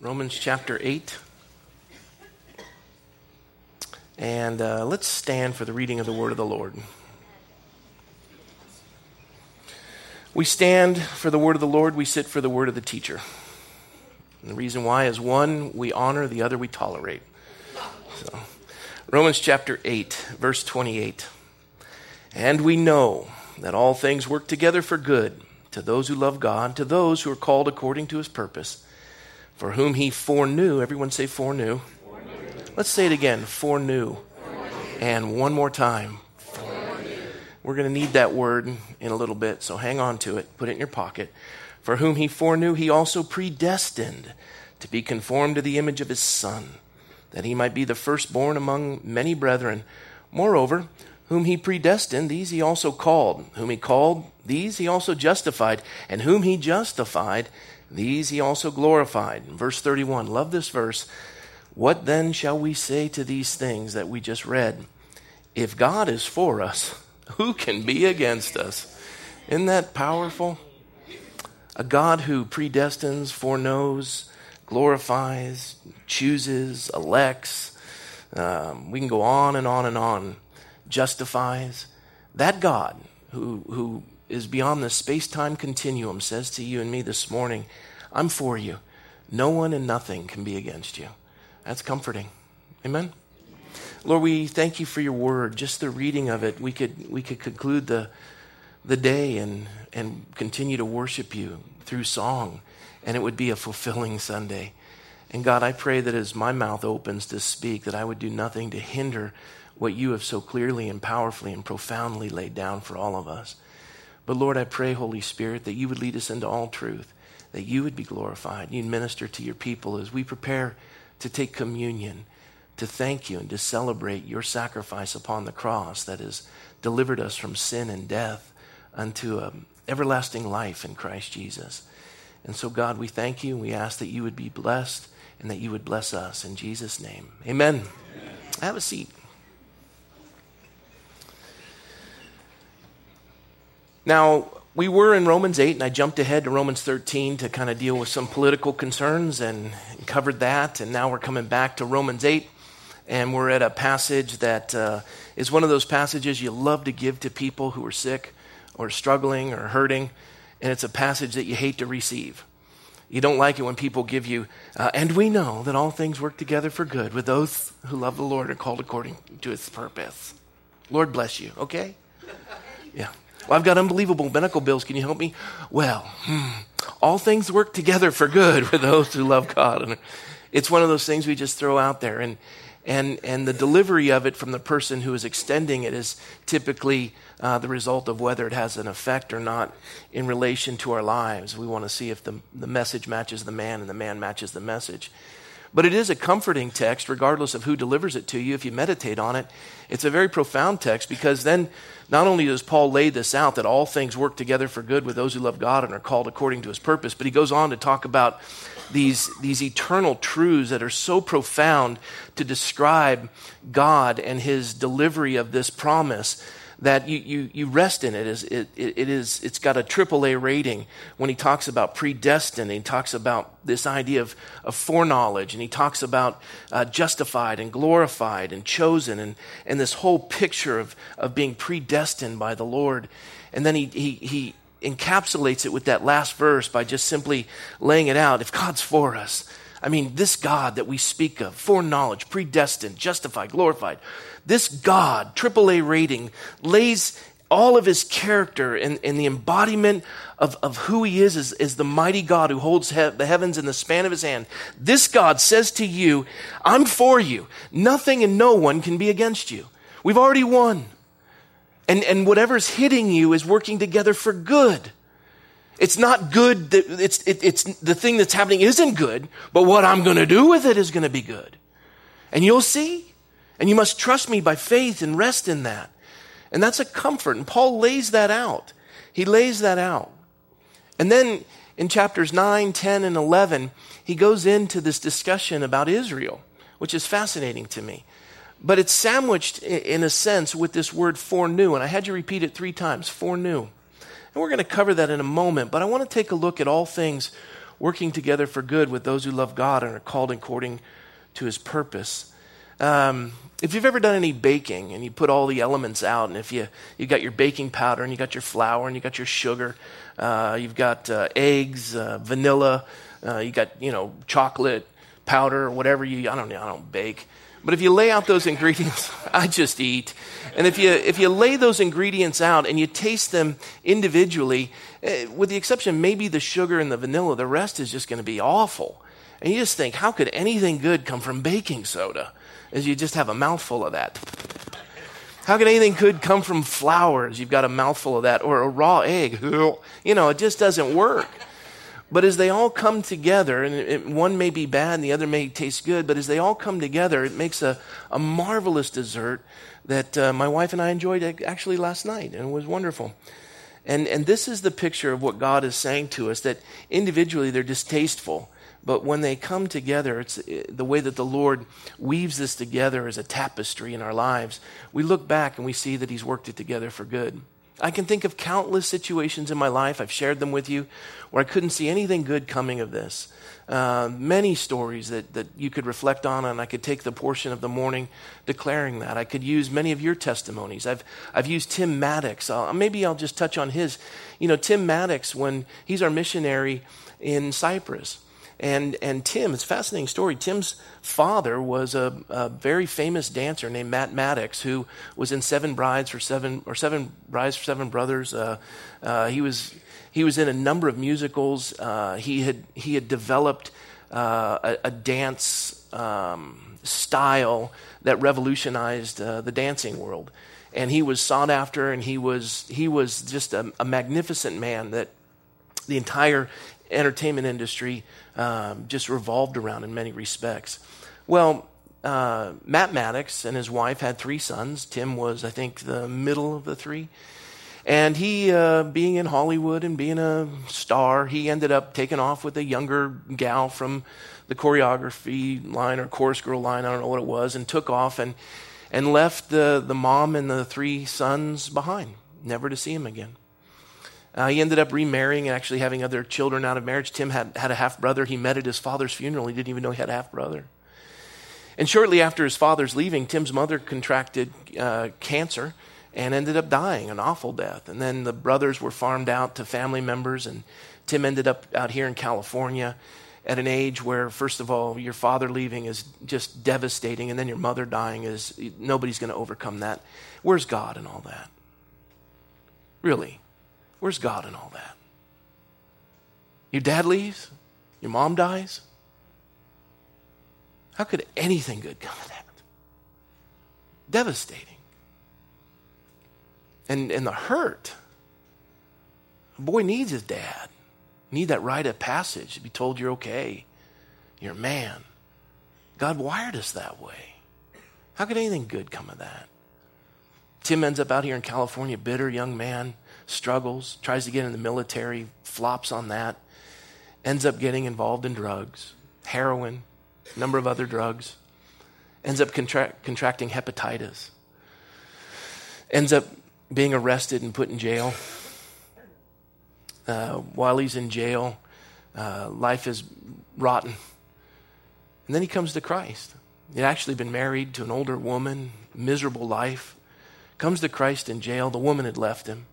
Romans chapter 8. And uh, let's stand for the reading of the word of the Lord. We stand for the word of the Lord, we sit for the word of the teacher. And the reason why is one, we honor, the other, we tolerate. So, Romans chapter 8, verse 28. And we know that all things work together for good to those who love God, to those who are called according to his purpose, for whom he foreknew. Everyone say foreknew. foreknew. Let's say it again foreknew. foreknew. And one more time. We're going to need that word in a little bit, so hang on to it. Put it in your pocket. For whom he foreknew, he also predestined to be conformed to the image of his Son, that he might be the firstborn among many brethren. Moreover, whom he predestined, these he also called. Whom he called, these he also justified. And whom he justified, these he also glorified. Verse 31, love this verse. What then shall we say to these things that we just read? If God is for us, who can be against us? Isn't that powerful? A God who predestines, foreknows, glorifies, chooses, elects. Um, we can go on and on and on justifies. That God who, who is beyond the space time continuum says to you and me this morning, I'm for you. No one and nothing can be against you. That's comforting. Amen? Lord, we thank you for your word. Just the reading of it, we could, we could conclude the, the day and, and continue to worship you through song, and it would be a fulfilling Sunday. And God, I pray that as my mouth opens to speak, that I would do nothing to hinder what you have so clearly and powerfully and profoundly laid down for all of us. But Lord, I pray, Holy Spirit, that you would lead us into all truth, that you would be glorified. You'd minister to your people as we prepare to take communion, to thank you and to celebrate your sacrifice upon the cross that has delivered us from sin and death unto an everlasting life in Christ Jesus. And so, God, we thank you and we ask that you would be blessed and that you would bless us in Jesus' name. Amen. Amen. Have a seat. Now, we were in Romans 8, and I jumped ahead to Romans 13 to kind of deal with some political concerns and covered that. And now we're coming back to Romans 8, and we're at a passage that uh, is one of those passages you love to give to people who are sick or struggling or hurting. And it's a passage that you hate to receive. You don't like it when people give you, uh, and we know that all things work together for good with those who love the Lord and called according to his purpose. Lord bless you, okay? Yeah. Well, I've got unbelievable medical bills. Can you help me? Well, hmm, all things work together for good for those who love God. And it's one of those things we just throw out there. And, and, and the delivery of it from the person who is extending it is typically uh, the result of whether it has an effect or not in relation to our lives. We want to see if the, the message matches the man and the man matches the message. But it is a comforting text, regardless of who delivers it to you, if you meditate on it. It's a very profound text because then not only does Paul lay this out that all things work together for good with those who love God and are called according to his purpose, but he goes on to talk about these, these eternal truths that are so profound to describe God and his delivery of this promise that you, you, you rest in it. Is, it, it is, it's got a AAA rating when he talks about predestined. He talks about this idea of, of foreknowledge, and he talks about uh, justified and glorified and chosen, and, and this whole picture of, of being predestined by the Lord. And then he, he, he encapsulates it with that last verse by just simply laying it out. If God's for us, I mean, this God that we speak of, foreknowledge, predestined, justified, glorified, this God, AAA rating, lays all of his character and, and the embodiment of, of who he is, is the mighty God who holds he- the heavens in the span of his hand. This God says to you, I'm for you. Nothing and no one can be against you. We've already won. And, and whatever's hitting you is working together for good. It's not good. That it's, it, it's the thing that's happening isn't good, but what I'm going to do with it is going to be good. And you'll see. And you must trust me by faith and rest in that. And that's a comfort. And Paul lays that out. He lays that out. And then in chapters 9, 10, and 11, he goes into this discussion about Israel, which is fascinating to me. But it's sandwiched in a sense with this word foreknew. And I had you repeat it three times foreknew. And we're going to cover that in a moment, but I want to take a look at all things working together for good with those who love God and are called according to his purpose. Um, if you've ever done any baking and you put all the elements out, and if you you got your baking powder and you got your flour and you got your sugar, uh, you've got uh, eggs, uh, vanilla, uh, you got you know chocolate powder whatever you I don't know I don't bake, but if you lay out those ingredients, I just eat. And if you if you lay those ingredients out and you taste them individually, uh, with the exception maybe the sugar and the vanilla, the rest is just going to be awful. And you just think, how could anything good come from baking soda? As you just have a mouthful of that. How could anything good come from flowers? You've got a mouthful of that, or a raw egg. You know, it just doesn't work. But as they all come together, and it, one may be bad and the other may taste good, but as they all come together, it makes a, a marvelous dessert that uh, my wife and I enjoyed actually last night, and it was wonderful. And, and this is the picture of what God is saying to us that individually they're distasteful, but when they come together, it's uh, the way that the Lord weaves this together as a tapestry in our lives. We look back and we see that He's worked it together for good. I can think of countless situations in my life, I've shared them with you, where I couldn't see anything good coming of this. Uh, many stories that, that you could reflect on, and I could take the portion of the morning declaring that. I could use many of your testimonies. I've, I've used Tim Mattox. I'll, maybe I'll just touch on his. You know, Tim Mattox, when he's our missionary in Cyprus. And, and Tim, it's a fascinating story. Tim's father was a, a, very famous dancer named Matt Mattox, who was in Seven Brides for Seven, or Seven Brides for Seven Brothers. Uh, uh, he, was, he was in a number of musicals. Uh, he, had, he had developed uh, a, a, dance um, style that revolutionized uh, the dancing world. And he was sought after, and he was, he was just a, a magnificent man that the entire entertainment industry um, just revolved around in many respects. Well, uh, Matt Mattox and his wife had three sons. Tim was, I think, the middle of the three. And he, uh, being in Hollywood and being a star, he ended up taking off with a younger gal from the choreography line or chorus girl line, I don't know what it was, and took off and, and left the, the mom and the three sons behind, never to see him again. Uh, he ended up remarrying and actually having other children out of marriage. Tim had, had a half brother. He met at his father's funeral. He didn't even know he had a half brother. And shortly after his father's leaving, Tim's mother contracted uh, cancer and ended up dying, an awful death. And then the brothers were farmed out to family members, and Tim ended up out here in California at an age where, first of all, your father leaving is just devastating, and then your mother dying is nobody's going to overcome that. Where's God in all that? Really? Where's God in all that? Your dad leaves? Your mom dies? How could anything good come of that? Devastating. And, and the hurt. A boy needs his dad. need that rite of passage to be told you're okay. You're a man. God wired us that way. How could anything good come of that? Tim ends up out here in California, bitter young man struggles, tries to get in the military, flops on that, ends up getting involved in drugs, heroin, a number of other drugs, ends up contra- contracting hepatitis, ends up being arrested and put in jail. Uh, while he's in jail, uh, life is rotten. And then he comes to Christ. He'd actually been married to an older woman, miserable life. Comes to Christ in jail. The woman had left him.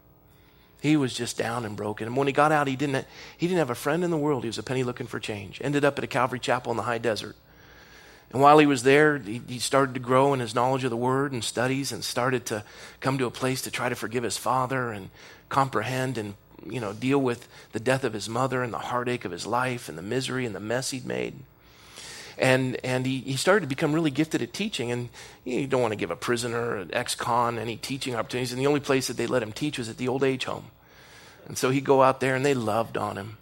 He was just down and broken. And when he got out, he didn't, he didn't have a friend in the world. He was a penny looking for change. Ended up at a Calvary chapel in the high desert. And while he was there, he, he started to grow in his knowledge of the word and studies and started to come to a place to try to forgive his father and comprehend and you know deal with the death of his mother and the heartache of his life and the misery and the mess he'd made and and he, he started to become really gifted at teaching. And you don't want to give a prisoner, an ex-con, any teaching opportunities. And the only place that they let him teach was at the old age home. And so he'd go out there, and they loved on him.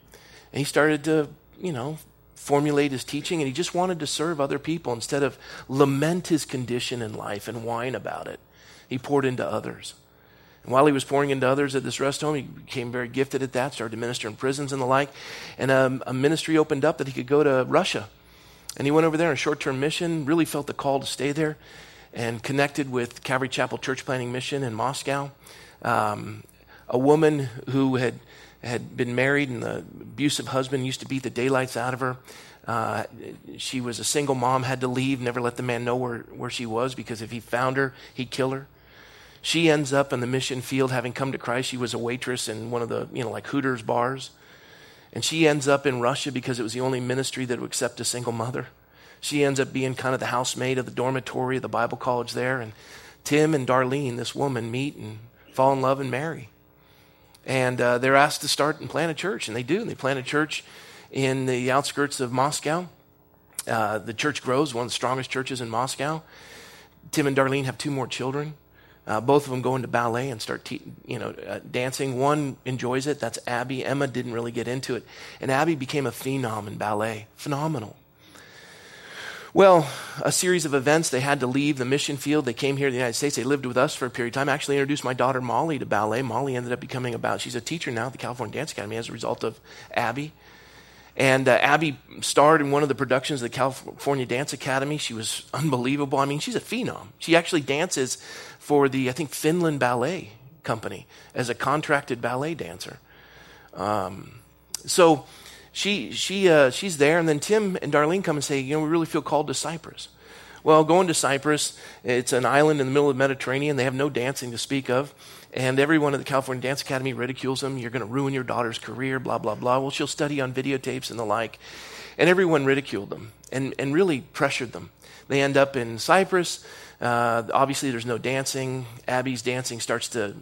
And he started to, you know, formulate his teaching, and he just wanted to serve other people instead of lament his condition in life and whine about it. He poured into others. And while he was pouring into others at this rest home, he became very gifted at that, started to minister in prisons and the like. And um, a ministry opened up that he could go to Russia and he went over there on a short term mission, really felt the call to stay there, and connected with Calvary Chapel Church Planting Mission in Moscow. Um, a woman who had had been married, and the abusive husband used to beat the daylights out of her. Uh, she was a single mom, had to leave, never let the man know where, where she was because if he found her, he'd kill her. She ends up in the mission field having come to Christ. She was a waitress in one of the, you know, like Hooters bars. And she ends up in Russia because it was the only ministry that would accept a single mother. She ends up being kind of the housemaid of the dormitory of the Bible college there. And Tim and Darlene, this woman, meet and fall in love and marry. And uh, they're asked to start and plant a church, and they do. And they plant a church in the outskirts of Moscow. Uh, the church grows, one of the strongest churches in Moscow. Tim and Darlene have two more children. Uh, both of them go into ballet and start, te- you know, uh, dancing. One enjoys it. That's Abby. Emma didn't really get into it, and Abby became a phenom in ballet. Phenomenal. Well, a series of events. They had to leave the mission field. They came here to the United States. They lived with us for a period of time. I actually introduced my daughter Molly to ballet. Molly ended up becoming about. She's a teacher now at the California Dance Academy as a result of Abby. And uh, Abby starred in one of the productions of the California Dance Academy. She was unbelievable. I mean, she's a phenom. She actually dances for the, I think, Finland Ballet Company as a contracted ballet dancer. Um, so she, she, uh, she's there, and then Tim and Darlene come and say, You know, we really feel called to Cyprus. Well, going to Cyprus, it's an island in the middle of the Mediterranean. They have no dancing to speak of. And everyone at the California Dance Academy ridicules them. You're going to ruin your daughter's career, blah, blah, blah. Well, she'll study on videotapes and the like. And everyone ridiculed them and, and really pressured them. They end up in Cyprus. Uh, obviously, there's no dancing. Abby's dancing starts to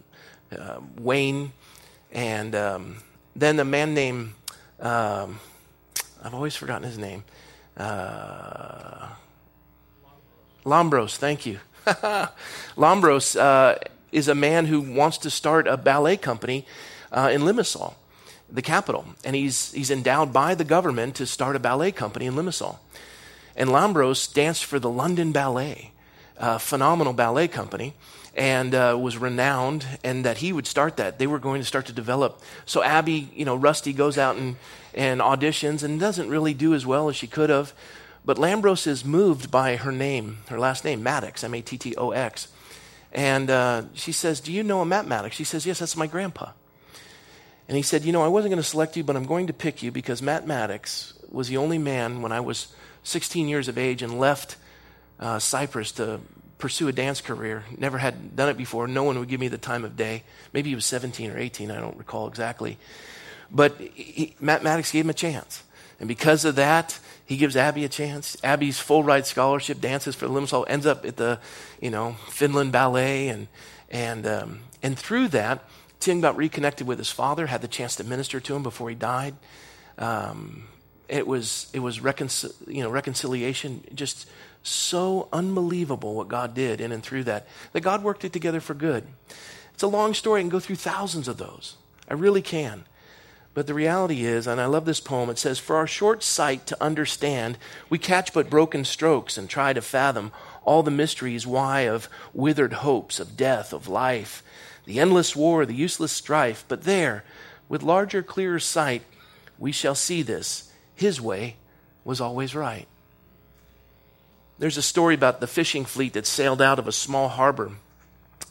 uh, wane. And um, then a man named, um, I've always forgotten his name. Uh, Lambros, thank you. Lambros uh, is a man who wants to start a ballet company uh, in Limassol, the capital. And he's, he's endowed by the government to start a ballet company in Limassol. And Lambros danced for the London Ballet, a phenomenal ballet company, and uh, was renowned, and that he would start that. They were going to start to develop. So Abby, you know, Rusty goes out and, and auditions and doesn't really do as well as she could have. But Lambros is moved by her name, her last name, Mattox, M A T T O X. And uh, she says, Do you know a Matt Mattox? She says, Yes, that's my grandpa. And he said, You know, I wasn't going to select you, but I'm going to pick you because Matt Mattox was the only man when I was 16 years of age and left uh, Cyprus to pursue a dance career. Never had done it before. No one would give me the time of day. Maybe he was 17 or 18. I don't recall exactly. But he, Matt Mattox gave him a chance. And because of that, he gives Abby a chance. Abby's full ride scholarship, dances for Limassol, ends up at the, you know, Finland Ballet. And, and, um, and through that, Tim got reconnected with his father, had the chance to minister to him before he died. Um, it was it was reconcil- you know reconciliation just so unbelievable what God did in and through that that God worked it together for good. It's a long story. I can go through thousands of those. I really can. But the reality is, and I love this poem, it says, For our short sight to understand, we catch but broken strokes and try to fathom all the mysteries why of withered hopes, of death, of life, the endless war, the useless strife. But there, with larger, clearer sight, we shall see this his way was always right. There's a story about the fishing fleet that sailed out of a small harbor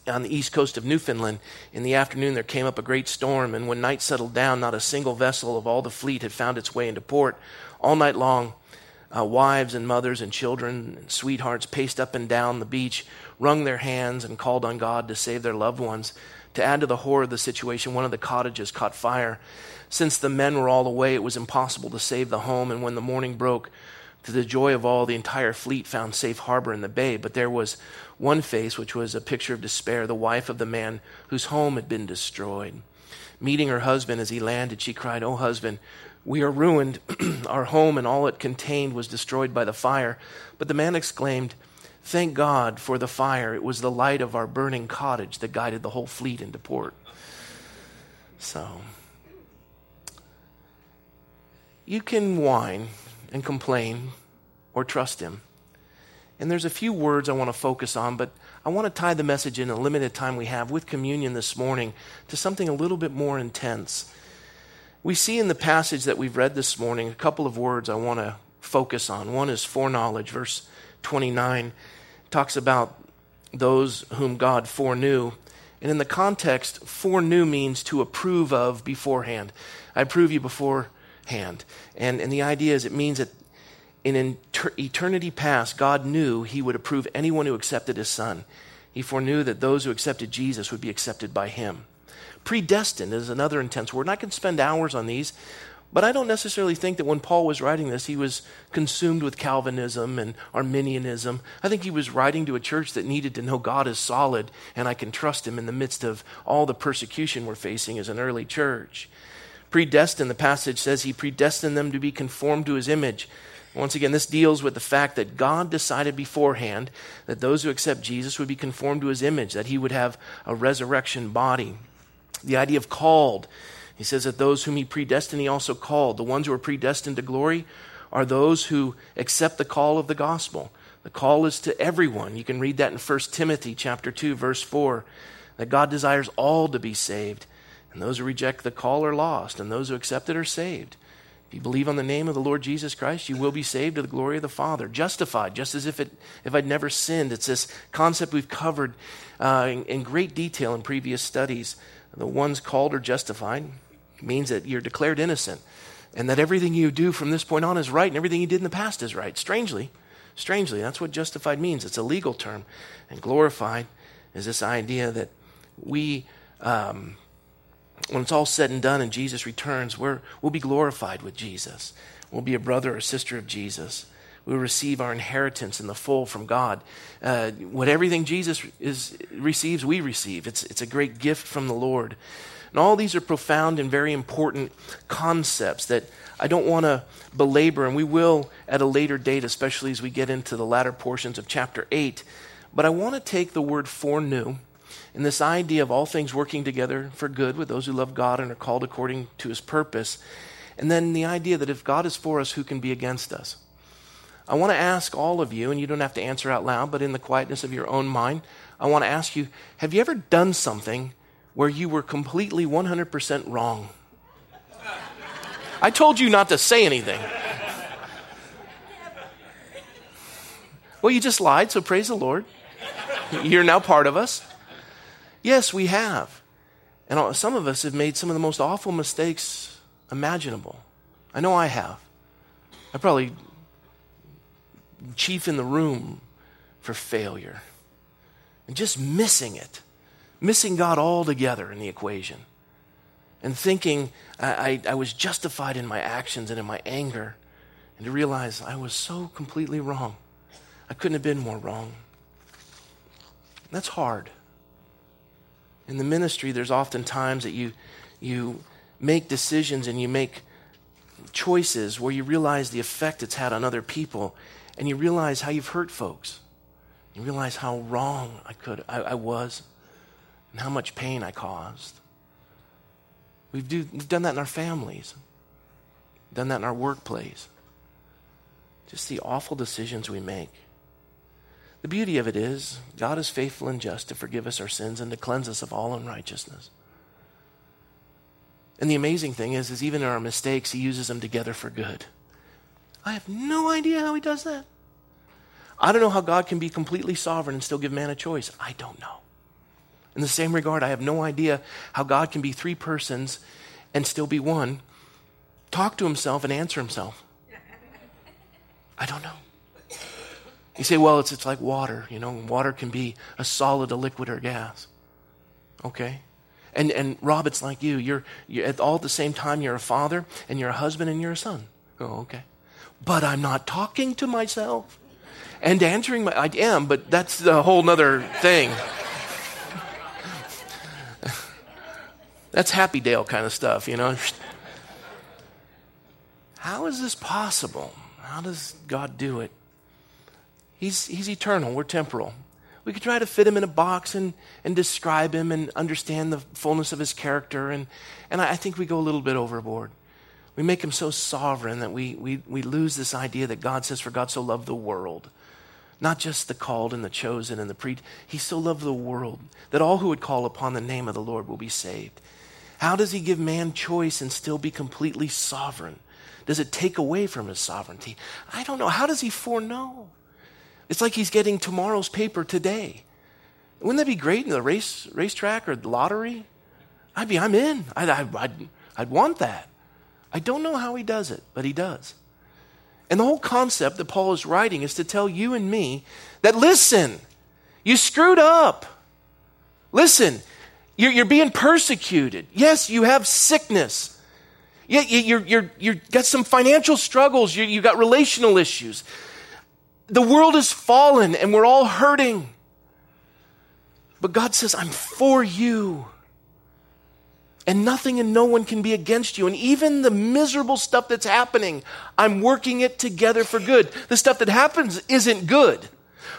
on the east coast of Newfoundland. In the afternoon, there came up a great storm, and when night settled down, not a single vessel of all the fleet had found its way into port. All night long, uh, wives and mothers and children and sweethearts paced up and down the beach, wrung their hands, and called on God to save their loved ones. To add to the horror of the situation, one of the cottages caught fire. Since the men were all away, it was impossible to save the home, and when the morning broke, to the joy of all, the entire fleet found safe harbor in the bay. But there was one face which was a picture of despair, the wife of the man whose home had been destroyed. Meeting her husband as he landed, she cried, Oh, husband, we are ruined. Our home and all it contained was destroyed by the fire. But the man exclaimed, Thank God for the fire. It was the light of our burning cottage that guided the whole fleet into port. So. You can whine and complain or trust Him. And there's a few words I want to focus on, but I want to tie the message in a limited time we have with communion this morning to something a little bit more intense. We see in the passage that we've read this morning a couple of words I want to focus on. One is foreknowledge, verse 29 talks about those whom God foreknew. And in the context, foreknew means to approve of beforehand. I approve you beforehand. And, and the idea is it means that in eternity past, God knew he would approve anyone who accepted his son. He foreknew that those who accepted Jesus would be accepted by him. Predestined is another intense word. And I can spend hours on these, but I don't necessarily think that when Paul was writing this, he was consumed with Calvinism and Arminianism. I think he was writing to a church that needed to know God is solid and I can trust him in the midst of all the persecution we're facing as an early church. Predestined, the passage says he predestined them to be conformed to his image. Once again, this deals with the fact that God decided beforehand that those who accept Jesus would be conformed to his image, that he would have a resurrection body. The idea of called he says that those whom he predestined, he also called. The ones who are predestined to glory are those who accept the call of the gospel. The call is to everyone. You can read that in 1 Timothy chapter 2 verse 4 that God desires all to be saved. And those who reject the call are lost, and those who accept it are saved. If you believe on the name of the Lord Jesus Christ, you will be saved to the glory of the Father. Justified, just as if, it, if I'd never sinned. It's this concept we've covered uh, in, in great detail in previous studies. The ones called are justified, means that you're declared innocent and that everything you do from this point on is right and everything you did in the past is right. Strangely, strangely, that's what justified means. It's a legal term. And glorified is this idea that we, um, when it's all said and done and Jesus returns, we're, we'll be glorified with Jesus. We'll be a brother or sister of Jesus. We'll receive our inheritance in the full from God. Uh, what everything Jesus is, receives, we receive. It's, it's a great gift from the Lord. And all these are profound and very important concepts that I don't want to belabor, and we will at a later date, especially as we get into the latter portions of chapter 8. But I want to take the word foreknew and this idea of all things working together for good with those who love God and are called according to his purpose. And then the idea that if God is for us, who can be against us? I want to ask all of you, and you don't have to answer out loud, but in the quietness of your own mind, I want to ask you have you ever done something where you were completely 100% wrong. I told you not to say anything. Well, you just lied, so praise the Lord. You're now part of us. Yes, we have. And some of us have made some of the most awful mistakes imaginable. I know I have. I probably chief in the room for failure and just missing it missing God altogether in the equation and thinking I, I, I, was justified in my actions and in my anger, and to realize I was so completely wrong. I couldn't have been more wrong. That's hard. In the ministry, there's often times that you, you make decisions and you make choices where you realize the effect it's had on other people, and you realize how you've hurt folks. You realize how wrong I could I, I was and how much pain I caused. We've, do, we've done that in our families, done that in our workplace. Just the awful decisions we make. The beauty of it is, God is faithful and just to forgive us our sins and to cleanse us of all unrighteousness. And the amazing thing is, is even in our mistakes, He uses them together for good. I have no idea how He does that. I don't know how God can be completely sovereign and still give man a choice. I don't know. In the same regard, I have no idea how God can be three persons and still be one, talk to himself and answer himself. I don't know. You say, well, it's, it's like water. You know, water can be a solid, a liquid, or gas. Okay. And, and Rob, it's like you. You're, you're at all at the same time, you're a father, and you're a husband, and you're a son. Oh, okay. But I'm not talking to myself and answering my, I am, but that's a whole other thing. That's Happy Dale kind of stuff, you know. How is this possible? How does God do it? He's, he's eternal, we're temporal. We could try to fit him in a box and, and describe him and understand the fullness of his character, and, and I think we go a little bit overboard. We make him so sovereign that we, we, we lose this idea that God says, For God so loved the world. Not just the called and the chosen and the pre. He so loved the world that all who would call upon the name of the Lord will be saved. How does he give man choice and still be completely sovereign? Does it take away from his sovereignty? I don't know. How does he foreknow? It's like he's getting tomorrow's paper today. Wouldn't that be great in the race racetrack or the lottery? I'd be, I'm in. I'd, I'd, I'd want that. I don't know how he does it, but he does. And the whole concept that Paul is writing is to tell you and me that listen, you screwed up. Listen, you're, you're being persecuted. Yes, you have sickness. Yeah, you're, you're, you're got some financial struggles. You, you got relational issues. The world has fallen and we're all hurting. But God says, I'm for you. And nothing and no one can be against you. And even the miserable stuff that's happening, I'm working it together for good. The stuff that happens isn't good,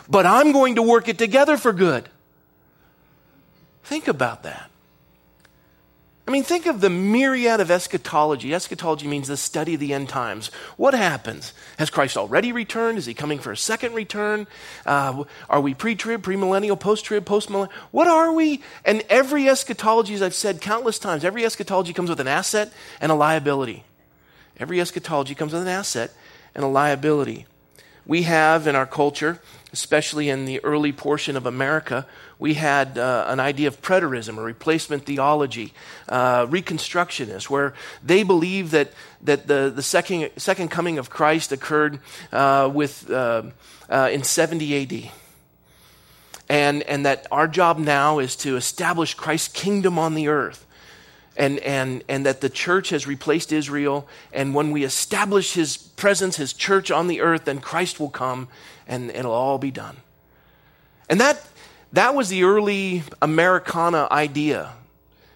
but I'm going to work it together for good. Think about that. I mean, think of the myriad of eschatology. Eschatology means the study of the end times. What happens? Has Christ already returned? Is he coming for a second return? Uh, are we pre trib, premillennial, post trib, post millennial? What are we? And every eschatology, as I've said countless times, every eschatology comes with an asset and a liability. Every eschatology comes with an asset and a liability. We have in our culture, especially in the early portion of America, we had uh, an idea of preterism or replacement theology, uh, Reconstructionists, where they believe that, that the, the second, second coming of Christ occurred uh, with, uh, uh, in 70 AD. And, and that our job now is to establish Christ's kingdom on the earth. And, and, and that the church has replaced Israel. And when we establish his presence, his church on the earth, then Christ will come and it'll all be done. And that, that was the early Americana idea.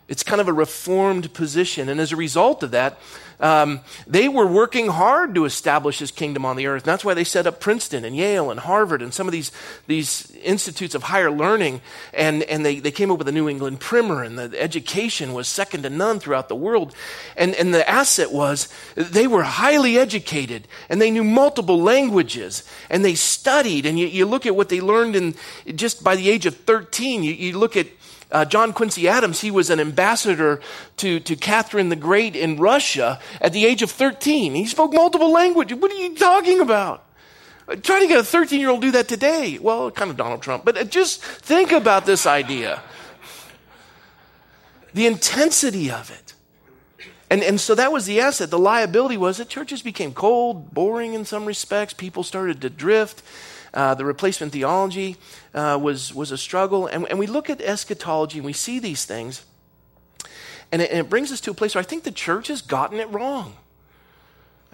It's kind of a reformed position. And as a result of that, um, they were working hard to establish his kingdom on the earth. And that's why they set up Princeton and Yale and Harvard and some of these, these institutes of higher learning. And, and they, they came up with a New England primer, and the education was second to none throughout the world. And, and the asset was they were highly educated and they knew multiple languages and they studied. And you, you look at what they learned in just by the age of 13, you, you look at uh, John Quincy Adams, he was an ambassador to, to Catherine the Great in Russia at the age of 13. He spoke multiple languages. What are you talking about? Trying to get a 13 year old do that today. Well, kind of Donald Trump, but uh, just think about this idea. The intensity of it. And, and so that was the asset. The liability was that churches became cold, boring in some respects. People started to drift. Uh, the replacement theology uh, was, was a struggle. And, and we look at eschatology and we see these things. And it, and it brings us to a place where I think the church has gotten it wrong.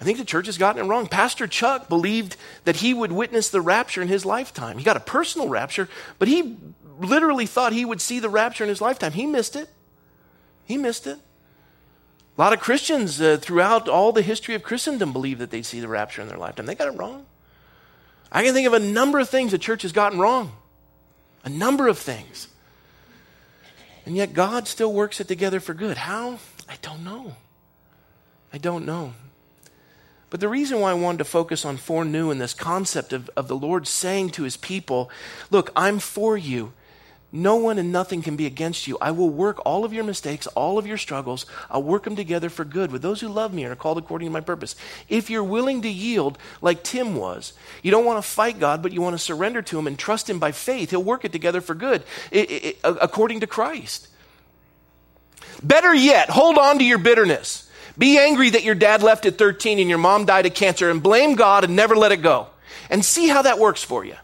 I think the church has gotten it wrong. Pastor Chuck believed that he would witness the rapture in his lifetime. He got a personal rapture, but he literally thought he would see the rapture in his lifetime. He missed it. He missed it. A lot of Christians uh, throughout all the history of Christendom believe that they'd see the rapture in their lifetime. They got it wrong. I can think of a number of things the church has gotten wrong. A number of things. And yet God still works it together for good. How? I don't know. I don't know. But the reason why I wanted to focus on foreknew and this concept of, of the Lord saying to his people, Look, I'm for you. No one and nothing can be against you. I will work all of your mistakes, all of your struggles. I'll work them together for good with those who love me and are called according to my purpose. If you're willing to yield like Tim was, you don't want to fight God, but you want to surrender to him and trust him by faith, he'll work it together for good it, it, it, according to Christ. Better yet, hold on to your bitterness. Be angry that your dad left at 13 and your mom died of cancer and blame God and never let it go. And see how that works for you.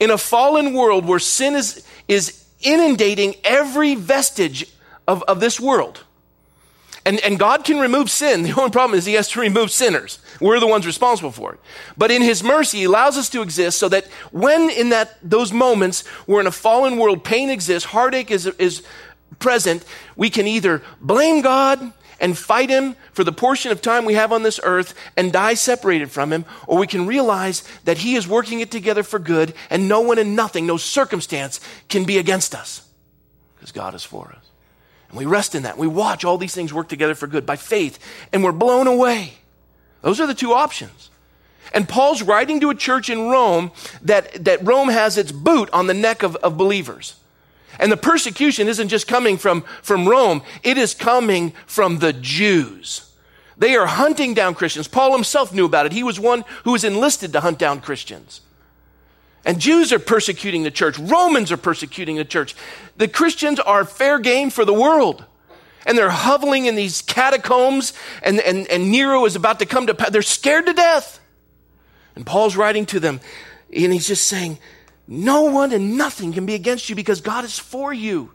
In a fallen world where sin is is inundating every vestige of, of this world. And, and God can remove sin. The only problem is he has to remove sinners. We're the ones responsible for it. But in his mercy, he allows us to exist so that when in that, those moments we're in a fallen world, pain exists, heartache is, is present, we can either blame God and fight him for the portion of time we have on this earth and die separated from him, or we can realize that he is working it together for good and no one and nothing, no circumstance can be against us because God is for us. And we rest in that. We watch all these things work together for good by faith and we're blown away. Those are the two options. And Paul's writing to a church in Rome that, that Rome has its boot on the neck of, of believers. And the persecution isn't just coming from, from Rome, it is coming from the Jews. They are hunting down Christians. Paul himself knew about it. He was one who was enlisted to hunt down Christians. And Jews are persecuting the church. Romans are persecuting the church. The Christians are fair game for the world. And they're hoveling in these catacombs, and, and, and Nero is about to come to They're scared to death. And Paul's writing to them, and he's just saying, No one and nothing can be against you because God is for you.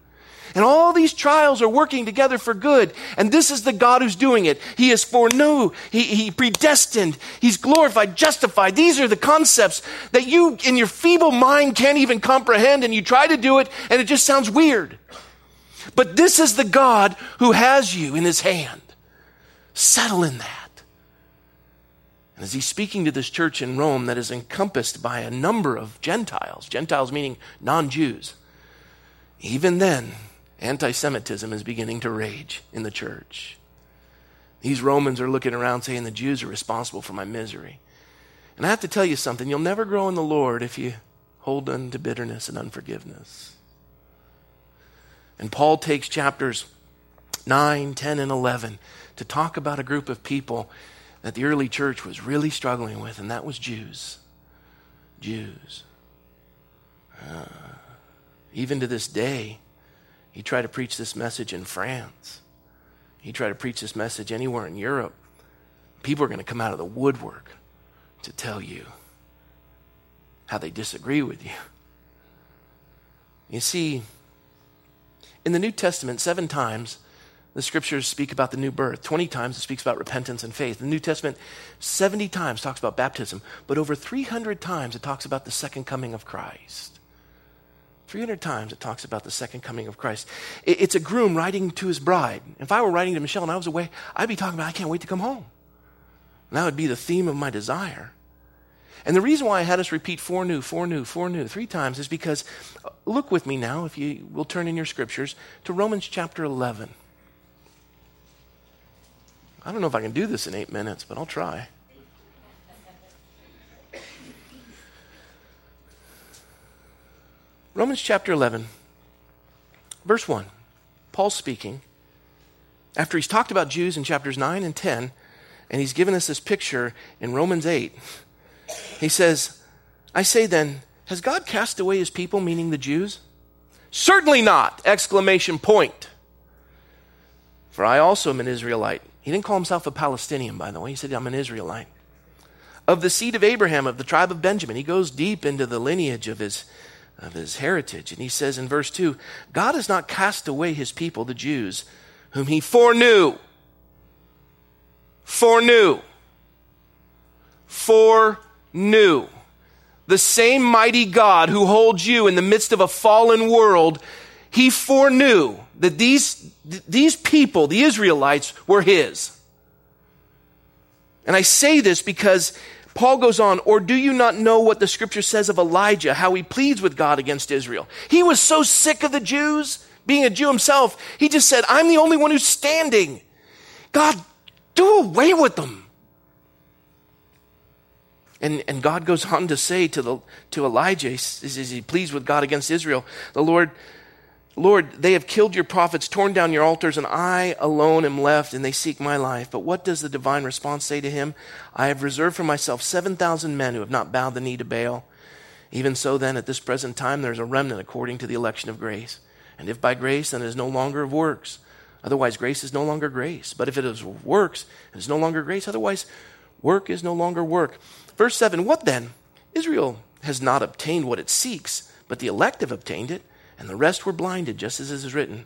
And all these trials are working together for good. And this is the God who's doing it. He is foreknew. He, he predestined. He's glorified, justified. These are the concepts that you, in your feeble mind, can't even comprehend. And you try to do it, and it just sounds weird. But this is the God who has you in his hand. Settle in that. And as he's speaking to this church in Rome that is encompassed by a number of Gentiles, Gentiles meaning non Jews, even then, anti Semitism is beginning to rage in the church. These Romans are looking around saying the Jews are responsible for my misery. And I have to tell you something you'll never grow in the Lord if you hold on to bitterness and unforgiveness. And Paul takes chapters 9, 10, and 11 to talk about a group of people that the early church was really struggling with, and that was Jews. Jews. Uh, even to this day, he tried to preach this message in France. He tried to preach this message anywhere in Europe. People are going to come out of the woodwork to tell you how they disagree with you. You see, in the New Testament, seven times the scriptures speak about the new birth. 20 times it speaks about repentance and faith. The New Testament, 70 times talks about baptism, but over 300 times it talks about the second coming of Christ. 300 times it talks about the second coming of Christ. It's a groom writing to his bride. If I were writing to Michelle and I was away, I'd be talking about, I can't wait to come home. And that would be the theme of my desire. And the reason why I had us repeat foreknew, four new, foreknew three times is because, uh, look with me now, if you will turn in your scriptures, to Romans chapter 11. I don't know if I can do this in eight minutes, but I'll try. Romans chapter 11, verse 1. Paul's speaking. After he's talked about Jews in chapters 9 and 10, and he's given us this picture in Romans 8, he says, I say then, has God cast away his people, meaning the Jews? Certainly not! Exclamation point. For I also am an Israelite. He didn't call himself a Palestinian, by the way. He said, I'm an Israelite. Of the seed of Abraham, of the tribe of Benjamin. He goes deep into the lineage of his of his heritage. And he says in verse 2 God has not cast away his people, the Jews, whom he foreknew. Foreknew. Foreknew. The same mighty God who holds you in the midst of a fallen world, he foreknew that these, these people, the Israelites, were his. And I say this because Paul goes on, or do you not know what the scripture says of Elijah, how he pleads with God against Israel? He was so sick of the Jews, being a Jew himself, he just said, I'm the only one who's standing. God, do away with them. And, and God goes on to say to, the, to Elijah, as he pleads with God against Israel, the Lord Lord, they have killed your prophets, torn down your altars, and I alone am left, and they seek my life. But what does the divine response say to him? I have reserved for myself 7,000 men who have not bowed the knee to Baal. Even so, then, at this present time, there is a remnant according to the election of grace. And if by grace, then it is no longer of works. Otherwise, grace is no longer grace. But if it is works, it is no longer grace. Otherwise, work is no longer work. Verse 7 What then? Israel has not obtained what it seeks, but the elect have obtained it and the rest were blinded, just as it is written.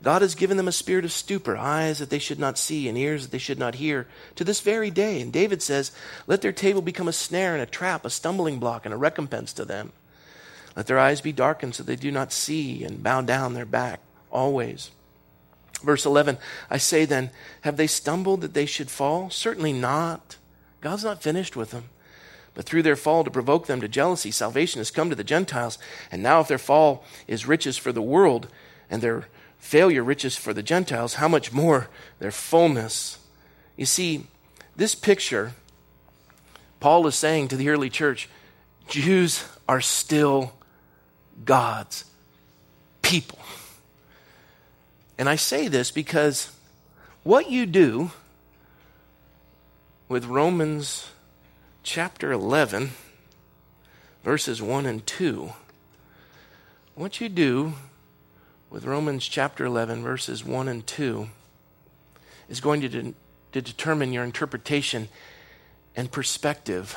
God has given them a spirit of stupor, eyes that they should not see, and ears that they should not hear, to this very day. And David says, Let their table become a snare and a trap, a stumbling block and a recompense to them. Let their eyes be darkened so they do not see, and bow down their back always. Verse 11 I say then, have they stumbled that they should fall? Certainly not. God's not finished with them. But through their fall to provoke them to jealousy, salvation has come to the Gentiles. And now, if their fall is riches for the world and their failure riches for the Gentiles, how much more their fullness? You see, this picture, Paul is saying to the early church Jews are still God's people. And I say this because what you do with Romans chapter 11, verses 1 and 2. What you do with Romans chapter 11, verses 1 and 2, is going to, de- to determine your interpretation and perspective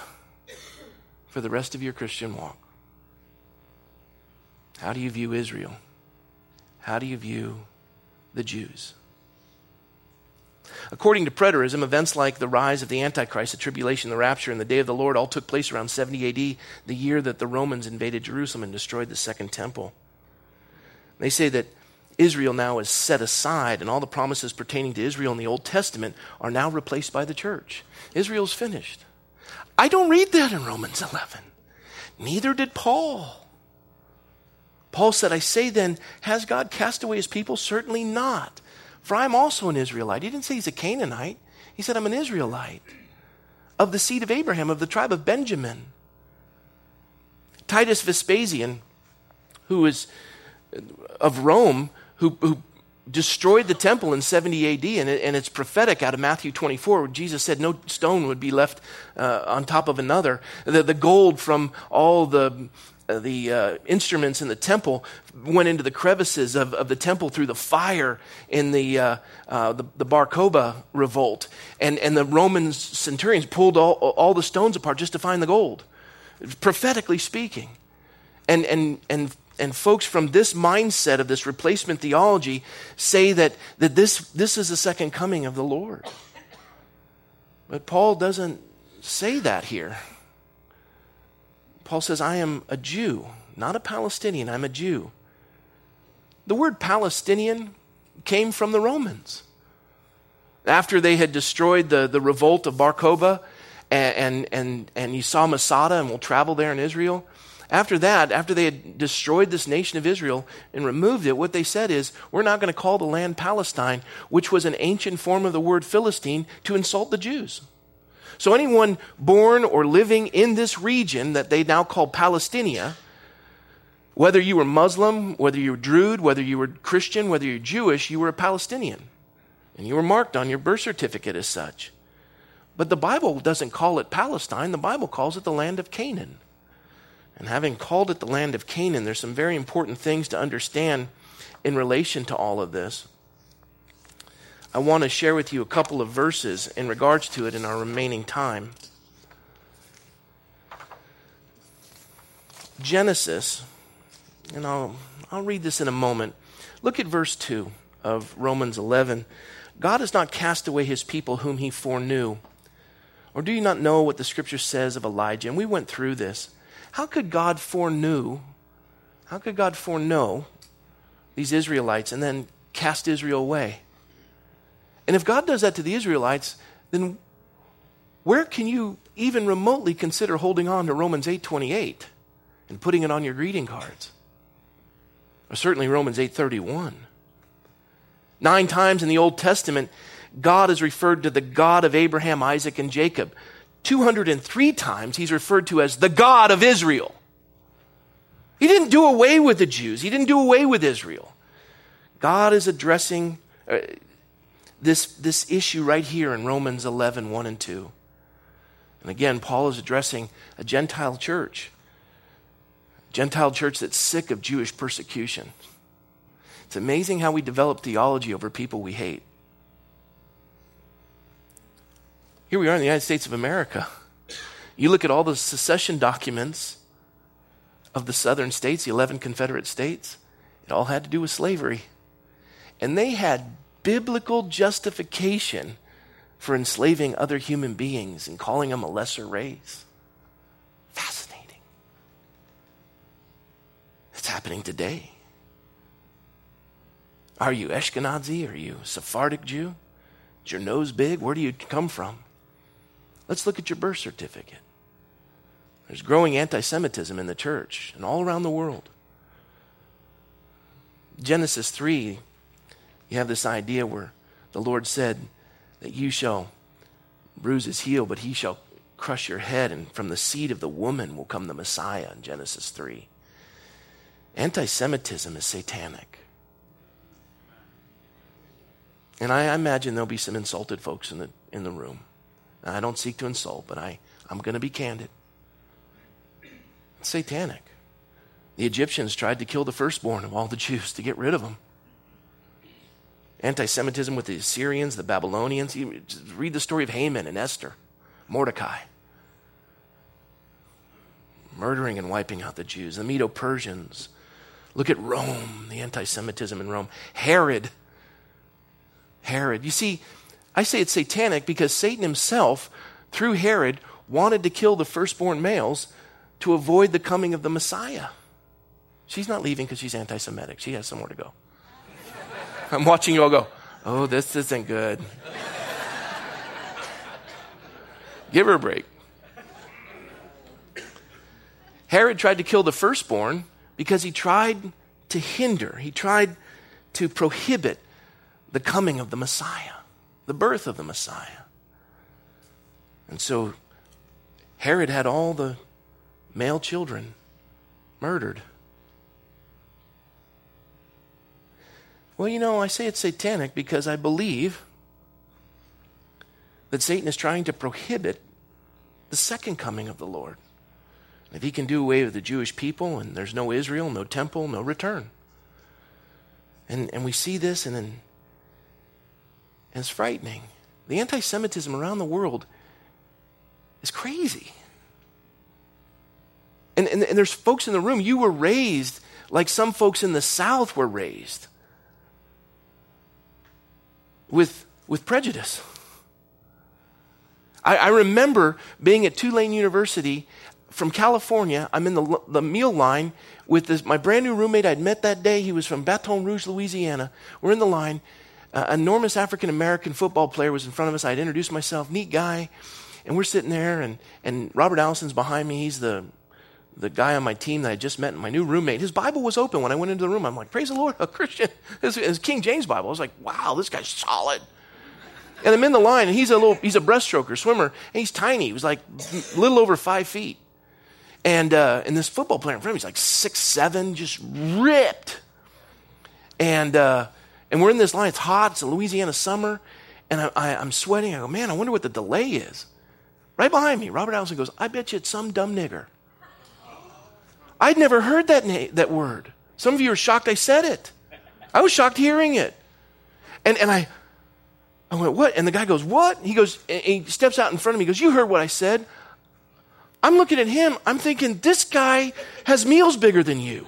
for the rest of your Christian walk. How do you view Israel? How do you view the Jews? According to preterism, events like the rise of the Antichrist, the tribulation, the rapture, and the day of the Lord all took place around 70 AD, the year that the Romans invaded Jerusalem and destroyed the Second Temple. They say that Israel now is set aside, and all the promises pertaining to Israel in the Old Testament are now replaced by the church. Israel's finished. I don't read that in Romans 11. Neither did Paul. Paul said, I say then, has God cast away his people? Certainly not. For I'm also an Israelite. He didn't say he's a Canaanite. He said, I'm an Israelite of the seed of Abraham, of the tribe of Benjamin. Titus Vespasian, who is of Rome, who, who destroyed the temple in 70 AD, and, it, and, it's prophetic out of Matthew 24, where Jesus said no stone would be left uh, on top of another. The, the gold from all the the uh, instruments in the temple went into the crevices of, of the temple through the fire in the, uh, uh, the, the, revolt. And, and the Roman centurions pulled all, all the stones apart just to find the gold, prophetically speaking. And, and, and, and folks from this mindset of this replacement theology say that, that this, this is the second coming of the Lord. But Paul doesn't say that here. Paul says, I am a Jew, not a Palestinian, I'm a Jew. The word Palestinian came from the Romans. After they had destroyed the, the revolt of Bar Kokhba, and, and, and, and you saw Masada, and we'll travel there in Israel. After that, after they had destroyed this nation of Israel and removed it, what they said is, we're not going to call the land Palestine, which was an ancient form of the word Philistine, to insult the Jews. So anyone born or living in this region that they now call Palestinia, whether you were Muslim, whether you were Druid, whether you were Christian, whether you're Jewish, you were a Palestinian. And you were marked on your birth certificate as such. But the Bible doesn't call it Palestine, the Bible calls it the land of Canaan. And having called it the land of Canaan, there's some very important things to understand in relation to all of this. I want to share with you a couple of verses in regards to it in our remaining time. Genesis, and I'll, I'll read this in a moment. Look at verse 2 of Romans 11. God has not cast away his people whom he foreknew. Or do you not know what the scripture says of Elijah? And we went through this. How could God foreknew? How could God foreknow these Israelites and then cast Israel away? And if God does that to the Israelites, then where can you even remotely consider holding on to Romans 8:28 and putting it on your greeting cards? Or certainly Romans 8:31. 9 times in the Old Testament God is referred to the God of Abraham, Isaac and Jacob. 203 times he's referred to as the God of Israel. He didn't do away with the Jews. He didn't do away with Israel. God is addressing uh, this, this issue right here in Romans 11 1 and 2. And again, Paul is addressing a Gentile church, a Gentile church that's sick of Jewish persecution. It's amazing how we develop theology over people we hate. Here we are in the United States of America. You look at all the secession documents of the southern states, the 11 Confederate states, it all had to do with slavery. And they had biblical justification for enslaving other human beings and calling them a lesser race. Fascinating. It's happening today. Are you Ashkenazi? Are you Sephardic Jew? Is your nose big? Where do you come from? Let's look at your birth certificate. There's growing anti Semitism in the church and all around the world. Genesis 3 you have this idea where the Lord said that you shall bruise his heel, but he shall crush your head, and from the seed of the woman will come the Messiah in Genesis 3. Anti Semitism is satanic. And I imagine there'll be some insulted folks in the, in the room. Now, I don't seek to insult, but I, I'm going to be candid. It's satanic. The Egyptians tried to kill the firstborn of all the Jews to get rid of them. Anti Semitism with the Assyrians, the Babylonians. You read the story of Haman and Esther, Mordecai. Murdering and wiping out the Jews. The Medo Persians. Look at Rome, the anti Semitism in Rome. Herod. Herod. You see, I say it's satanic because Satan himself, through Herod, wanted to kill the firstborn males to avoid the coming of the Messiah. She's not leaving because she's anti Semitic. She has somewhere to go. I'm watching you all go, oh, this isn't good. Give her a break. Herod tried to kill the firstborn because he tried to hinder, he tried to prohibit the coming of the Messiah, the birth of the Messiah. And so Herod had all the male children murdered. Well, you know, I say it's satanic because I believe that Satan is trying to prohibit the second coming of the Lord. If he can do away with the Jewish people and there's no Israel, no temple, no return. And, and we see this and and it's frightening. The anti Semitism around the world is crazy. And, and, and there's folks in the room, you were raised like some folks in the South were raised with, with prejudice. I, I remember being at Tulane University from California. I'm in the, the meal line with this, my brand new roommate I'd met that day. He was from Baton Rouge, Louisiana. We're in the line. Uh, enormous African American football player was in front of us. I'd introduced myself, neat guy. And we're sitting there, and, and Robert Allison's behind me. He's the, the guy on my team that I just met, my new roommate. His Bible was open when I went into the room. I'm like, praise the Lord, a Christian. It's, it's King James Bible. I was like, wow, this guy's solid. And I'm in the line, and he's a little, he's a breaststroker, swimmer, and he's tiny. He was like a little over five feet. And, uh, and this football player in front of me is like six, seven, just ripped. And, uh, and we're in this line. It's hot. It's a Louisiana summer. And I, I, I'm sweating. I go, man, I wonder what the delay is. Right behind me, Robert Allison goes, I bet you it's some dumb nigger. I'd never heard that, na- that word. Some of you are shocked I said it. I was shocked hearing it. And, and I, I went, what? And the guy goes, what? He goes, he steps out in front of me. He goes, you heard what I said. I'm looking at him. I'm thinking, this guy has meals bigger than you.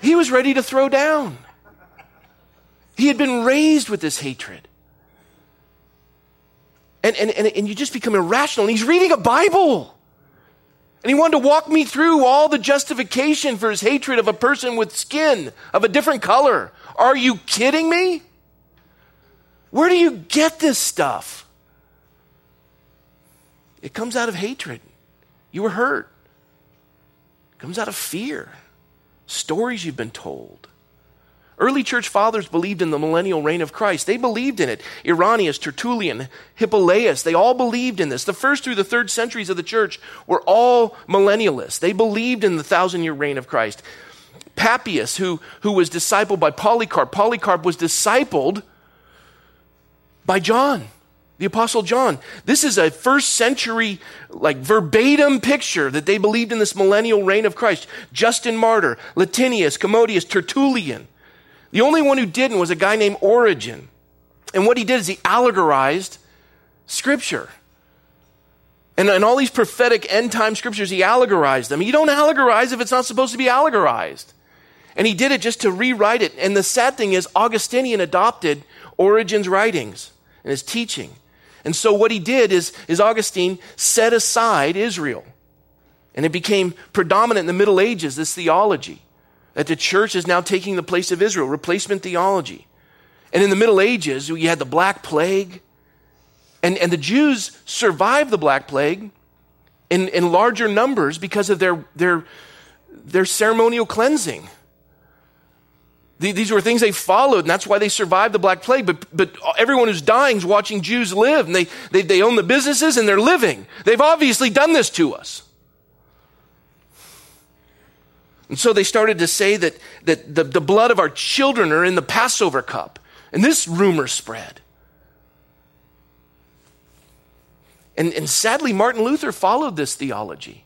he was ready to throw down. He had been raised with this hatred. And, and, and, and you just become irrational. And he's reading a Bible. And he wanted to walk me through all the justification for his hatred of a person with skin of a different color. Are you kidding me? Where do you get this stuff? It comes out of hatred. You were hurt. It comes out of fear. Stories you've been told. Early church fathers believed in the millennial reign of Christ. They believed in it. Irenaeus, Tertullian, Hippolytus, they all believed in this. The first through the third centuries of the church were all millennialists. They believed in the thousand year reign of Christ. Papias, who, who was discipled by Polycarp, Polycarp was discipled by John the apostle john this is a first century like verbatim picture that they believed in this millennial reign of christ justin martyr lactantius commodius tertullian the only one who didn't was a guy named origen. And what he did is he allegorized scripture. And in all these prophetic end time scriptures he allegorized them. You don't allegorize if it's not supposed to be allegorized. And he did it just to rewrite it. And the sad thing is augustinian adopted origen's writings and his teaching. And so what he did is, is Augustine set aside Israel. And it became predominant in the Middle Ages, this theology, that the church is now taking the place of Israel, replacement theology. And in the Middle Ages, you had the Black Plague. And, and the Jews survived the Black Plague in, in larger numbers because of their, their, their ceremonial cleansing. These were things they followed, and that's why they survived the Black Plague. But, but everyone who's dying is watching Jews live, and they, they, they own the businesses and they're living. They've obviously done this to us. And so they started to say that, that the, the blood of our children are in the Passover cup. And this rumor spread. And, and sadly, Martin Luther followed this theology.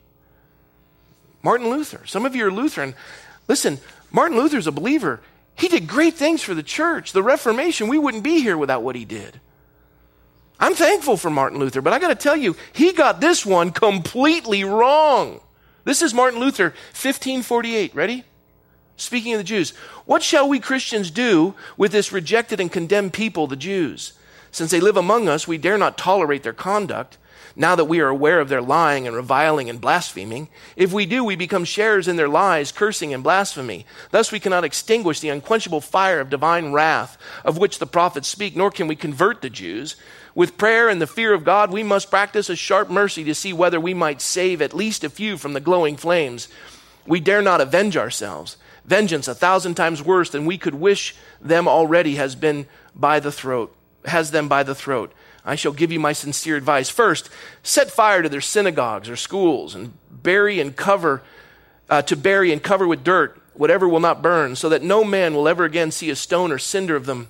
Martin Luther. Some of you are Lutheran. Listen, Martin Luther's a believer. He did great things for the church. The Reformation, we wouldn't be here without what he did. I'm thankful for Martin Luther, but I got to tell you, he got this one completely wrong. This is Martin Luther, 1548. Ready? Speaking of the Jews, what shall we Christians do with this rejected and condemned people, the Jews? Since they live among us, we dare not tolerate their conduct now that we are aware of their lying and reviling and blaspheming. If we do, we become sharers in their lies, cursing and blasphemy. Thus we cannot extinguish the unquenchable fire of divine wrath of which the prophets speak, nor can we convert the Jews. With prayer and the fear of God, we must practice a sharp mercy to see whether we might save at least a few from the glowing flames. We dare not avenge ourselves. Vengeance, a thousand times worse than we could wish them already, has been by the throat, has them by the throat. I shall give you my sincere advice. First, set fire to their synagogues or schools and bury and cover, uh, to bury and cover with dirt whatever will not burn, so that no man will ever again see a stone or cinder of them.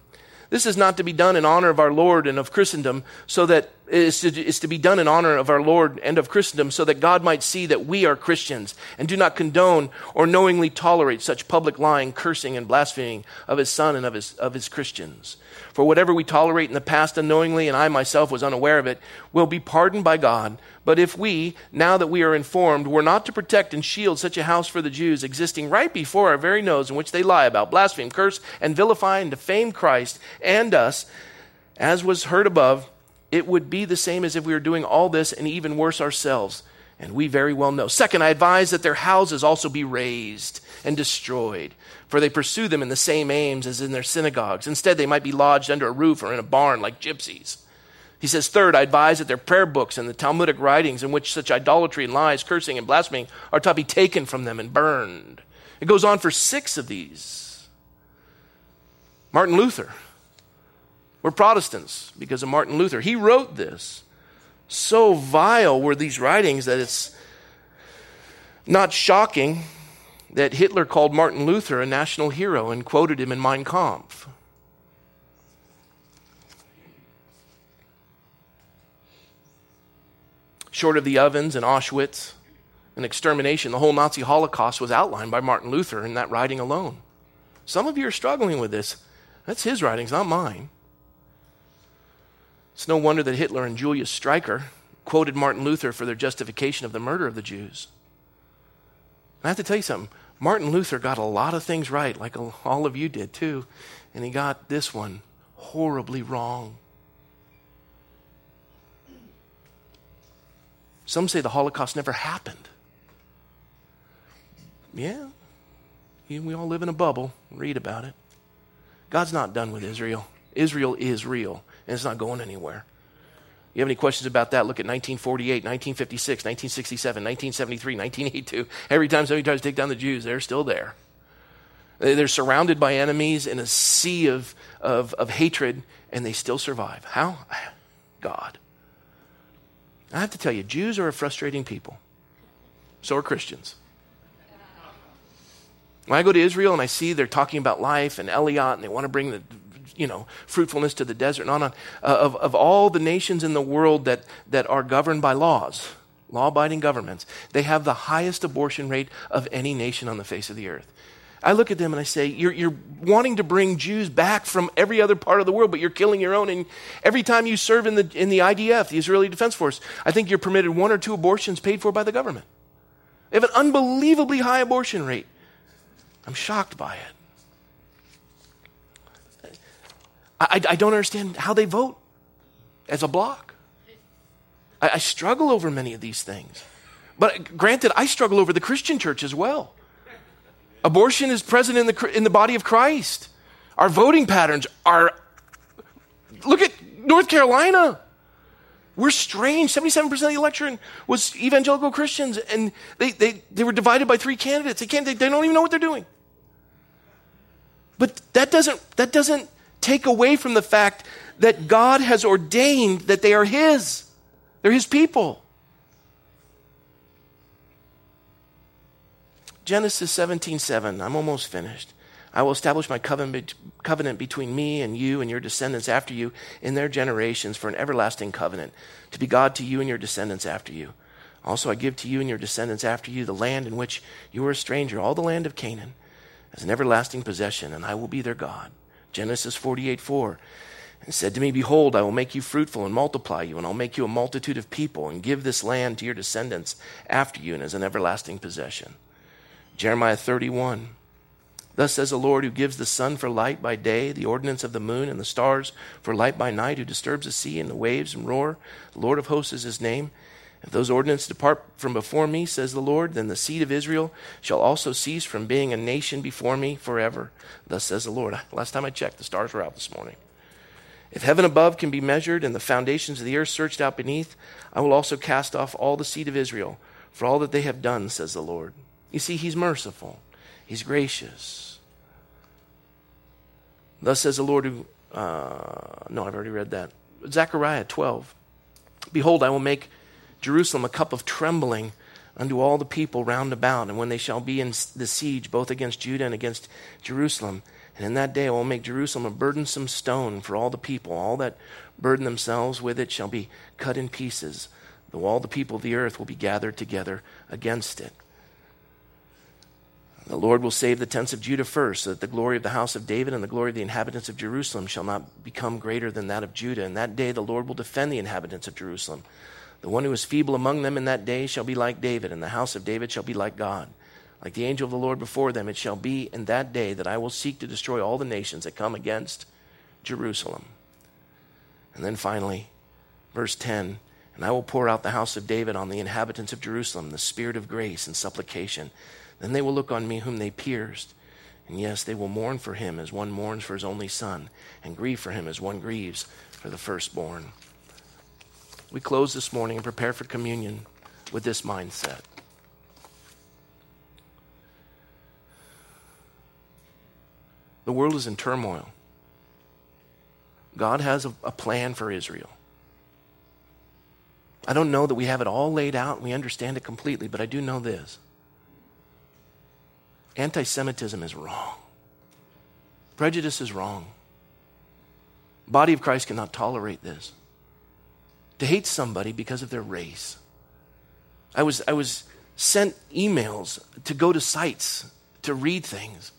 This is not to be done in honor of our Lord and of Christendom, so that is to, is to be done in honor of our Lord and of Christendom, so that God might see that we are Christians and do not condone or knowingly tolerate such public lying, cursing, and blaspheming of His Son and of His, of his Christians. For whatever we tolerate in the past unknowingly, and I myself was unaware of it, will be pardoned by God. But if we, now that we are informed, were not to protect and shield such a house for the Jews existing right before our very nose, in which they lie about, blaspheme, curse, and vilify and defame Christ and us, as was heard above, it would be the same as if we were doing all this and even worse ourselves. And we very well know. Second, I advise that their houses also be razed and destroyed, for they pursue them in the same aims as in their synagogues. Instead, they might be lodged under a roof or in a barn like gypsies. He says, third, I advise that their prayer books and the Talmudic writings in which such idolatry and lies, cursing and blasphemy are to be taken from them and burned. It goes on for six of these. Martin Luther we're Protestants because of Martin Luther. He wrote this. So vile were these writings that it's not shocking that Hitler called Martin Luther a national hero and quoted him in Mein Kampf. Short of the ovens and Auschwitz and extermination, the whole Nazi Holocaust was outlined by Martin Luther in that writing alone. Some of you are struggling with this. That's his writings, not mine. It's no wonder that Hitler and Julius Streicher quoted Martin Luther for their justification of the murder of the Jews. I have to tell you something. Martin Luther got a lot of things right, like all of you did too, and he got this one horribly wrong. Some say the Holocaust never happened. Yeah, we all live in a bubble, read about it. God's not done with Israel. Israel is real and it's not going anywhere. You have any questions about that? Look at 1948, 1956, 1967, 1973, 1982. Every time somebody tries to take down the Jews, they're still there. They're surrounded by enemies in a sea of, of, of hatred, and they still survive. How? God. I have to tell you, Jews are a frustrating people. So are Christians. When I go to Israel and I see they're talking about life and aliyah and they want to bring the you know, fruitfulness to the desert and on and on. Uh, of, of all the nations in the world that, that are governed by laws, law abiding governments, they have the highest abortion rate of any nation on the face of the earth. I look at them and I say, you're, you're wanting to bring Jews back from every other part of the world, but you're killing your own. And every time you serve in the, in the IDF, the Israeli Defense Force, I think you're permitted one or two abortions paid for by the government. They have an unbelievably high abortion rate. I'm shocked by it. I, I don't understand how they vote as a block. I, I struggle over many of these things. But granted, I struggle over the Christian church as well. Abortion is present in the, in the body of Christ. Our voting patterns are. Look at North Carolina. We're strange. 77% of the election was evangelical Christians, and they, they, they were divided by three candidates. They, can't, they, they don't even know what they're doing. But that doesn't, that doesn't take away from the fact that God has ordained that they are His. They're His people. Genesis 17 7. I'm almost finished. I will establish my covenant, between me and you and your descendants after you in their generations for an everlasting covenant, to be God to you and your descendants after you. Also, I give to you and your descendants after you the land in which you were a stranger, all the land of Canaan, as an everlasting possession, and I will be their God. Genesis 48 4. And said to me, Behold, I will make you fruitful and multiply you, and I'll make you a multitude of people, and give this land to your descendants after you, and as an everlasting possession. Jeremiah 31. Thus says the Lord, who gives the sun for light by day, the ordinance of the moon and the stars for light by night, who disturbs the sea and the waves and roar. The Lord of hosts is his name. If those ordinances depart from before me, says the Lord, then the seed of Israel shall also cease from being a nation before me forever. Thus says the Lord. Last time I checked, the stars were out this morning. If heaven above can be measured and the foundations of the earth searched out beneath, I will also cast off all the seed of Israel for all that they have done, says the Lord. You see, he's merciful, he's gracious. Thus says the Lord who, uh, no, I've already read that. Zechariah 12. Behold, I will make Jerusalem a cup of trembling unto all the people round about, and when they shall be in the siege, both against Judah and against Jerusalem. And in that day I will make Jerusalem a burdensome stone for all the people. All that burden themselves with it shall be cut in pieces, though all the people of the earth will be gathered together against it. The Lord will save the tents of Judah first, so that the glory of the house of David and the glory of the inhabitants of Jerusalem shall not become greater than that of Judah. In that day the Lord will defend the inhabitants of Jerusalem. The one who is feeble among them in that day shall be like David, and the house of David shall be like God. Like the angel of the Lord before them, it shall be in that day that I will seek to destroy all the nations that come against Jerusalem. And then finally, verse 10 And I will pour out the house of David on the inhabitants of Jerusalem, the spirit of grace and supplication. Then they will look on me whom they pierced. And yes, they will mourn for him as one mourns for his only son, and grieve for him as one grieves for the firstborn. We close this morning and prepare for communion with this mindset. The world is in turmoil. God has a, a, plan for Israel. I don't know that we have it all laid out and we understand it completely, but I do know this anti Semitism is wrong, prejudice is wrong. Body of Christ cannot tolerate this to hate somebody because of their race. I was, I was sent emails to go to sites to read things.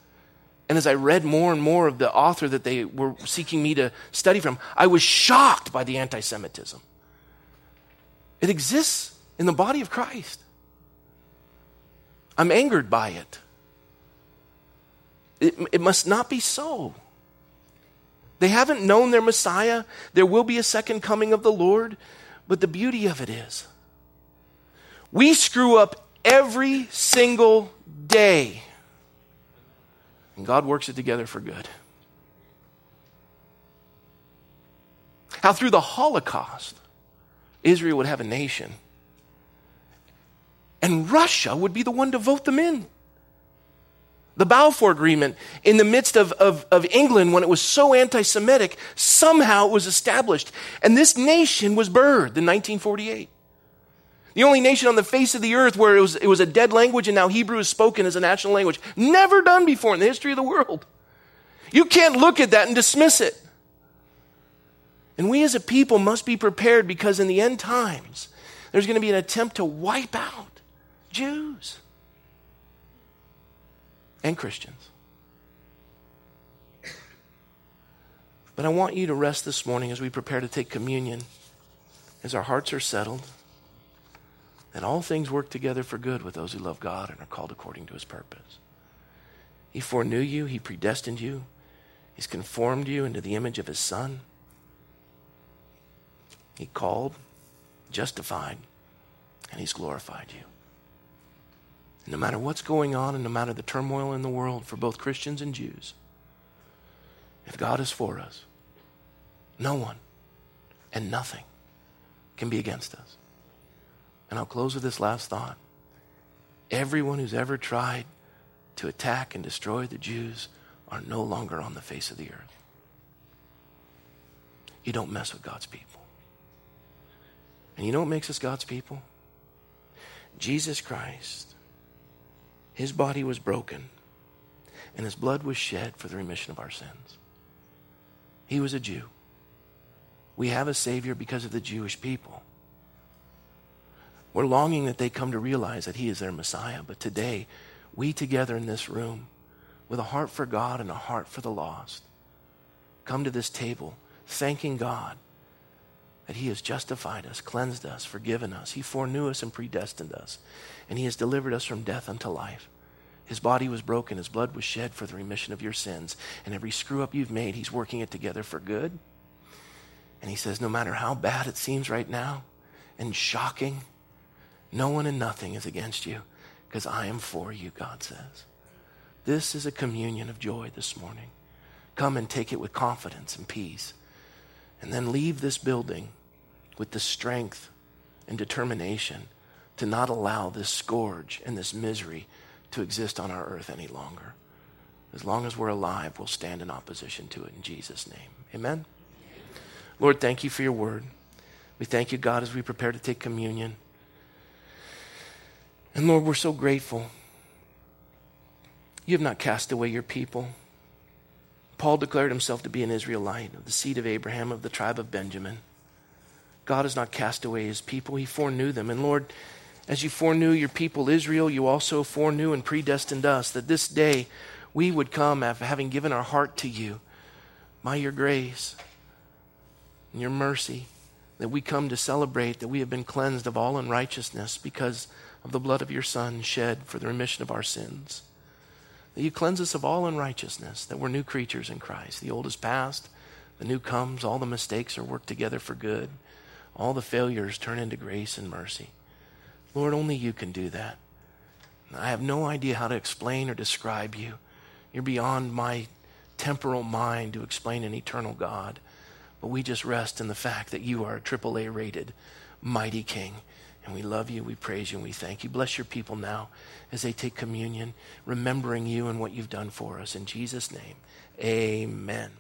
And as I read more and more of the author that they were seeking me to study from, I was shocked by the anti Semitism. It exists in the body of Christ. I'm angered by it. It, it must not be so. They haven't known their Messiah. There will be a second coming of the Lord. But the beauty of it is, we screw up every single day. And God works it together for good. How through the Holocaust, Israel would have a nation, and Russia would be the one to vote them in the Balfour Agreement in the midst of, of, of England when it was so anti Semitic, somehow it was established. And this nation was birthed in 1948. The only nation on the face of the earth where it was, it was a dead language and now Hebrew is spoken as a national language. Never done before in the history of the world. You can't look at that and dismiss it. And we as a people must be prepared because in the end times, there's going to be an attempt to wipe out Jews and Christians. But I want you to rest this morning as we prepare to take communion, as our hearts are settled, that all things work together for good with those who love God and are called according to his purpose. He foreknew you, he predestined you, he's conformed you into the image of his Son. He called, justified, and he's glorified you no matter what's going on and no matter the turmoil in the world for both Christians and Jews, if God is for us, no one and nothing can be against us. And I'll close with this last thought. Everyone who's ever tried to attack and destroy the Jews are no longer on the face of the earth. You don't mess with God's people. And you know what makes us God's people? Jesus Christ his body was broken, and his blood was shed for the remission of our sins. He was a Jew. We have a Savior because of the Jewish people. We're longing that they come to realize that He is their Messiah. But today, we together in this room, with a heart for God and a heart for the lost, come to this table thanking God that He has justified us, cleansed us, forgiven us. He foreknew us and predestined us, and He has delivered us from death unto life. His body was broken, His blood was shed for the remission of your sins, and every screw up you've made, He's working it together for good. And He says, no matter how bad it seems right now and shocking, no one and nothing is against you because I am for you, God says. This is a communion of joy this morning. Come and take it with confidence and peace. And then leave this building with the strength and determination to not allow this scourge and this misery to exist on our earth any longer. As long as we're alive, we'll stand in opposition to it in Jesus' name. Amen. Lord, thank you for your word. We thank you, God, as we prepare to take communion. And Lord, we're so grateful. You have not cast away your people. Paul declared himself to be an Israelite of the seed of Abraham, of the tribe of Benjamin. God has not cast away his people, he foreknew them. And Lord, as you foreknew your people Israel, you also foreknew and predestined us that this day we would come after having given our heart to you by your grace and your mercy, that we come to celebrate that we have been cleansed of all unrighteousness because of the blood of your Son shed for the remission of our sins. That you cleanse us of all unrighteousness, that we're new creatures in Christ. The old is past, the new comes, all the mistakes are worked together for good, all the failures turn into grace and mercy. Lord, only you can do that. I have no idea how to explain or describe you. You're beyond my temporal mind to explain an eternal God. But we just rest in the fact that you are a AAA rated mighty King. And we love you, we praise you, and we thank you. Bless your people now as they take communion, remembering you and what you've done for us. In Jesus' name, amen.